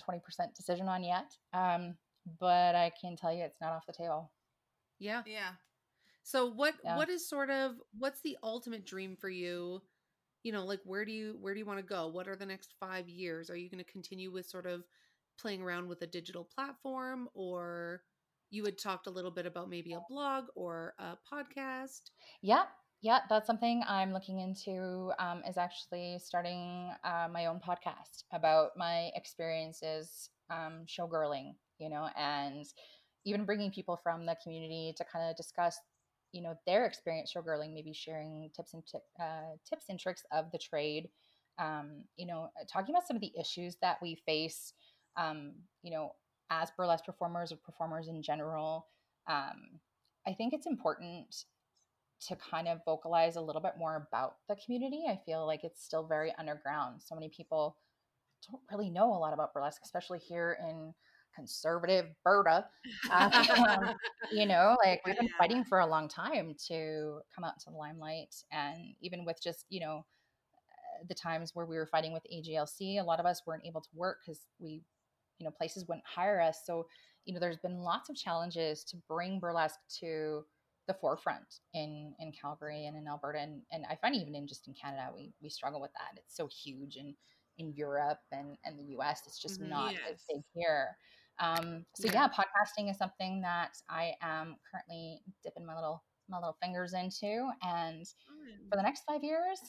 decision on yet um but i can tell you it's not off the table Yeah. Yeah. So what Yeah. what is sort of what's the ultimate dream for you? You know, like where do you where do you want to go? What are the next 5 years? Are you going to continue with sort of playing around with a digital platform or you had talked a little bit about maybe a blog or a podcast? Yeah, yeah, that's something I'm looking into. Um, is actually starting uh, my own podcast about my experiences um, showgirling, you know, and even bringing people from the community to kind of discuss, you know, their experience showgirling, maybe sharing tips and tip, uh, tips and tricks of the trade. Um, you know, talking about some of the issues that we face, um, you know, as burlesque performers or performers in general. Um, I think it's important to kind of vocalize a little bit more about the community. I feel like it's still very underground. So many people don't really know a lot about burlesque, especially here in conservative Berta. Um, you know, like we've been fighting for a long time to come out into the limelight. And even with just, you know, uh, the times where we were fighting with AGLC, a lot of us weren't able to work because we, you know, places wouldn't hire us. So, you know, there's been lots of challenges to bring burlesque to the forefront in in Calgary and in Alberta and, and I find even in just in Canada we we struggle with that. It's so huge and in Europe and, and the US it's just not as big here. Um, so Yeah. yeah, podcasting is something that I am currently dipping my little my little fingers into and for the next five years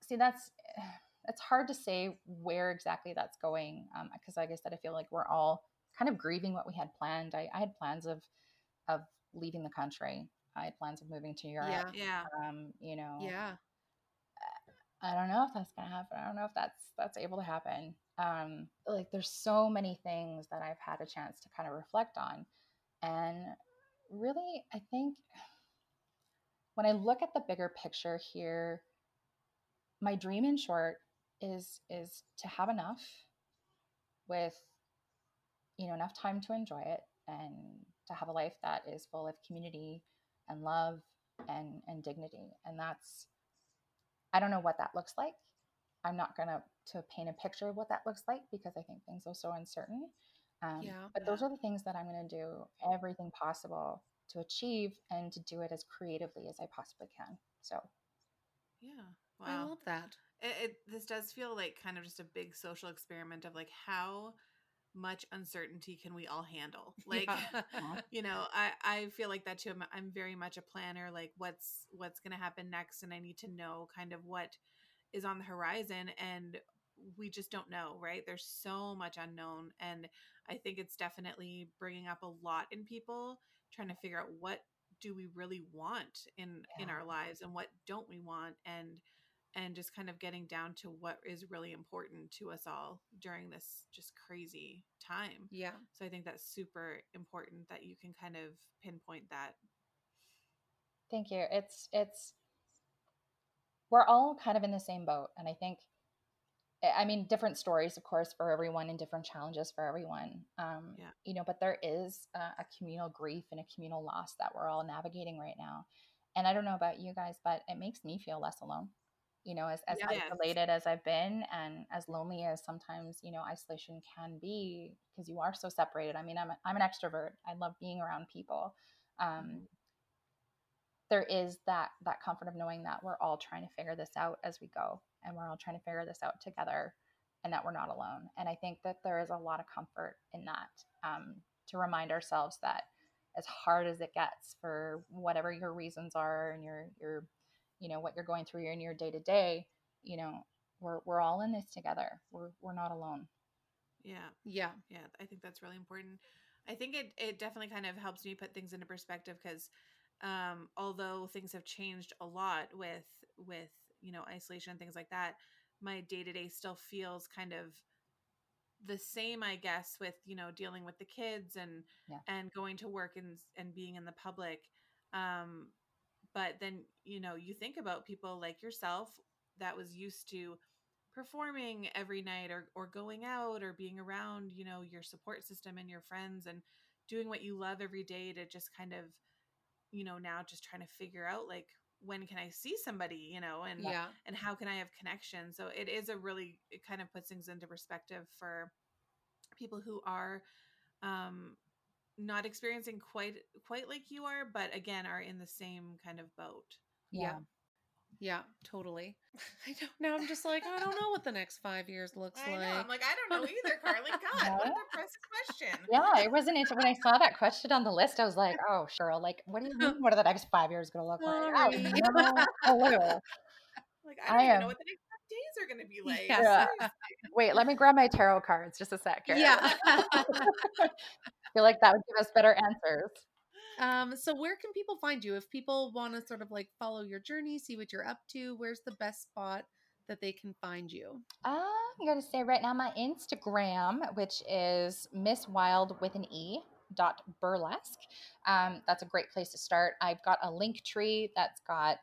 see that's it's hard to say where exactly that's going because like i said i feel like we're all kind of grieving what we had planned i, I had plans of of leaving the country i had plans of moving to europe Yeah. Yeah. um, you know Yeah. i don't know if that's gonna happen i don't know if that's that's able to happen um like there's so many things that i've had a chance to kind of reflect on and really i think when i look at the bigger picture here my dream in short is is to have enough with you know enough time to enjoy it and to have a life that is full of community and love and and dignity and that's i don't know what that looks like. I'm not going to to paint a picture of what that looks like because i think things are so uncertain um, Yeah. but those are the things that i'm going to do everything possible to achieve and to do it as creatively as i possibly can so Yeah. Wow. I love that. it, it this does feel like kind of just a big social experiment of like how much uncertainty can we all handle like Yeah. you know i i feel like that too I'm, I'm very much a planner like what's what's going to happen next and i need to know kind of what is on the horizon and we just don't know right there's so much unknown and i think it's definitely bringing up a lot in people trying to figure out what do we really want in in our lives and what don't we want and and just kind of getting down to what is really important to us all during this just crazy time yeah. so I think that's super important that you can kind of pinpoint that. Thank you. It's it's we're all kind of in the same boat, and I think, I- I mean, different stories, of course, for everyone, and different challenges for everyone. Um, Yeah. You know, but there is a, a communal grief and a communal loss that we're all navigating right now, and I don't know about you guys, but it makes me feel less alone. You know, as as Yes. isolated as I've been, and as lonely as sometimes you know isolation can be, because you are so separated. I mean, I'm a, I'm an extrovert. I love being around people. Um, there is that that comfort of knowing that we're all trying to figure this out as we go and we're all trying to figure this out together and that we're not alone. And i think that there is a lot of comfort in that um, to remind ourselves that as hard as it gets for whatever your reasons are and your your you know what you're going through in your day to day you know we're, we're all in this together. We're, we're not alone. Yeah, Yeah. yeah, I think that's really important. I think it it definitely kind of helps me put things into perspective because um, although things have changed a lot with with you know isolation and things like that, my day to day still feels kind of the same, I guess, with you know dealing with the kids and Yeah. and going to work and and being in the public. Um, but then you know you think about people like yourself that was used to performing every night or or going out or being around you know your support system and your friends and doing what you love every day to just kind of you know now just trying to figure out like when can i see somebody you know and Yeah. and how can i have connection so it is a really it kind of puts things into perspective for people who are um not experiencing quite quite like you are but again are in the same kind of boat Yeah. Yeah, totally. I don't now I'm just like, I don't know what the next five years looks I like. know. I'm like, I don't know either, Carly. God, what a No? depressing question. yeah it wasn't until when i saw that question on the list i was like oh cheryl like what do you mean what are the next five years going to look like I have Sorry. no clue. Like, I don't I even am- know what the next five days are going to be like. Yeah. Yeah. Wait, let me grab my tarot cards just a sec. Here. Yeah. I feel like that would give us better answers. Um, so where can people find you? If people want to sort of like follow your journey, see what you're up to, where's the best spot that they can find you? I'm to say right now my Instagram, which is Miss Wild with an E dot burlesque. Um, that's a great place to start. I've got a Linktree that's got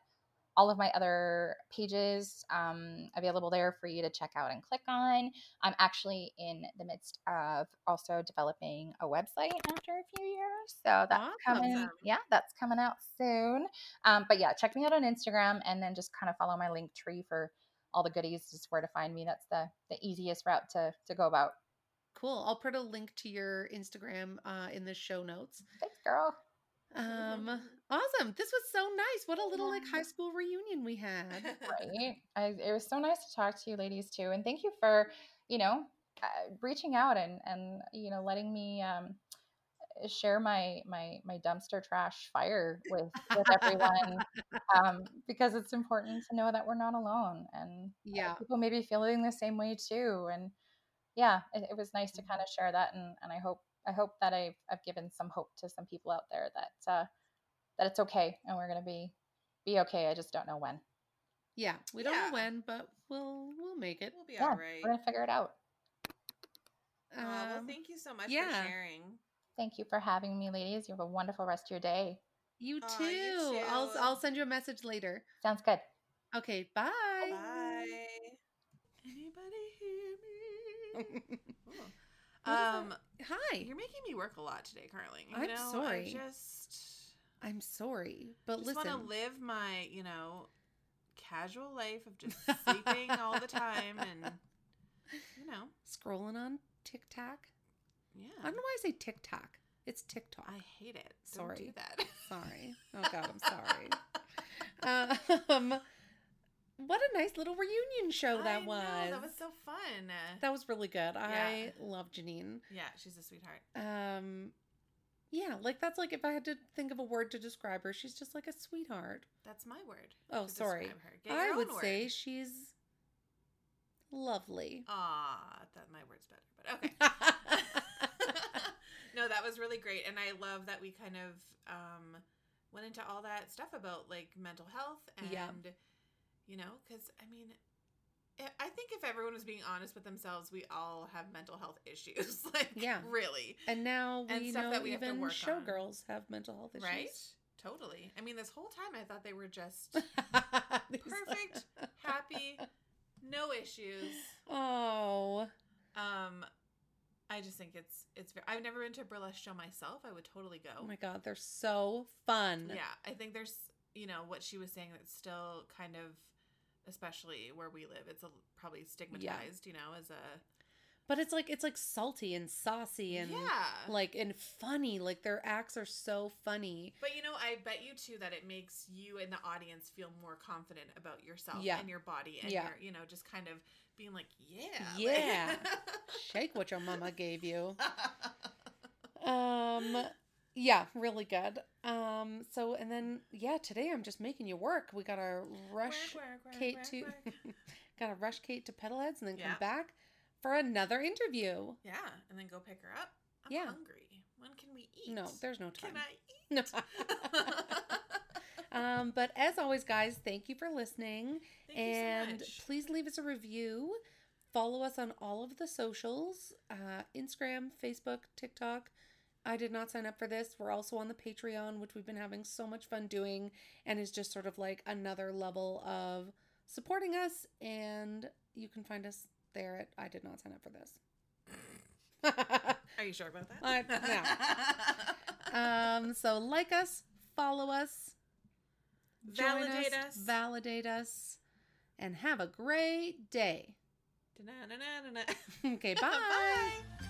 all of my other pages um, available there for you to check out and click on. I'm actually in the midst of also developing a website after a few years. So that's coming. Yeah, that's coming out soon. Um, but yeah, check me out on Instagram and then just kind of follow my Linktree for all the goodies, just where to find me. That's the the easiest route to to go about. Cool. I'll put a link to your Instagram uh, in the show notes. Thanks, girl. Um, awesome. This was so nice. What a little like high school reunion we had. Right. I, it was so nice to talk to you, ladies, too, and thank you for you know uh, reaching out and and you know letting me um, share my my my dumpster trash fire with with everyone um, because it's important to know that we're not alone and uh, Yeah. people may be feeling the same way too and yeah it, it was nice to kind of share that and, and i hope i hope that I've, I've given some hope to some people out there that uh that it's okay and we're going to be be okay. I just don't know when. Yeah, we don't yeah. know when, but we'll we'll make it. We'll be yeah, all right. We're gonna figure it out. Um, well, thank you so much yeah. for sharing. Thank you for having me, ladies. You have a wonderful rest of your day. You too. You too. I'll I'll send you a message later. Sounds good. Okay. Bye. Bye. Anybody hear me? um. Hi. You're making me work a lot today, Carling. You I'm know, sorry. I just I'm sorry, but listen. I want to live my, you know, casual life of just sleeping all the time and, you know, Scrolling on TikTok. yeah. I don't know why I say TikTok. It's TikTok. I hate it. Don't Sorry. do that. Sorry. Oh God, I'm sorry. um, what a nice little reunion show that I was. Know, that was so fun. That was really good. I love Janine. yeah, she's a sweetheart. Um, yeah, like that's like if I had to think of a word to describe her, she's just like a sweetheart. That's my word. Oh, sorry. describe Her. Get I would own say she's lovely. Ah, that my word's better, but okay. no, that was really great, and I love that we kind of um, went into all that stuff about like mental health and Yeah. you know, because I mean, I- I think if everyone was being honest with themselves, we all have mental health issues. like, Yeah. really, and now And we stuff know that we have to even work on. showgirls have mental health issues. right? Totally. I mean, this whole time I thought they were just perfect, happy, no issues. Oh, Um, I just think it's it's. Very, I've never been to a burlesque show myself. I would totally go. oh my God, they're so fun. Yeah, I think there's you know what she was saying that's still kind of, especially where we live, it's a, probably stigmatized. You know, as a But it's like it's like salty and saucy and yeah. like and funny. Like their acts are so funny. but you know, I bet you too that it makes you and the audience feel more confident about yourself Yeah. and your body and Yeah. your, you know, just kind of being like, yeah, Yeah. Shake what your mama gave you. Um yeah, really good. Um so and then yeah, today I'm just making you work. We got to rush Work, work, work, Kate to work. got to rush Kate to Pedalheads and then come back for another interview. yeah, and then go pick her up. I'm Yeah. hungry. When can we eat? No, there's no time. Can I No. eat? um, but as always, guys, thank you for listening. Thank and you so much. please leave us a review. Follow us on all of the socials uh, Instagram, Facebook, TikTok. I did not sign up for this. We're also on the Patreon, which we've been having so much fun doing and is just sort of like another level of supporting us. And you can find us there at I did not sign up for this. Are you sure about that? I- um, so like us, follow us, Validate us. validate us, and have a great day. Okay, bye. Bye.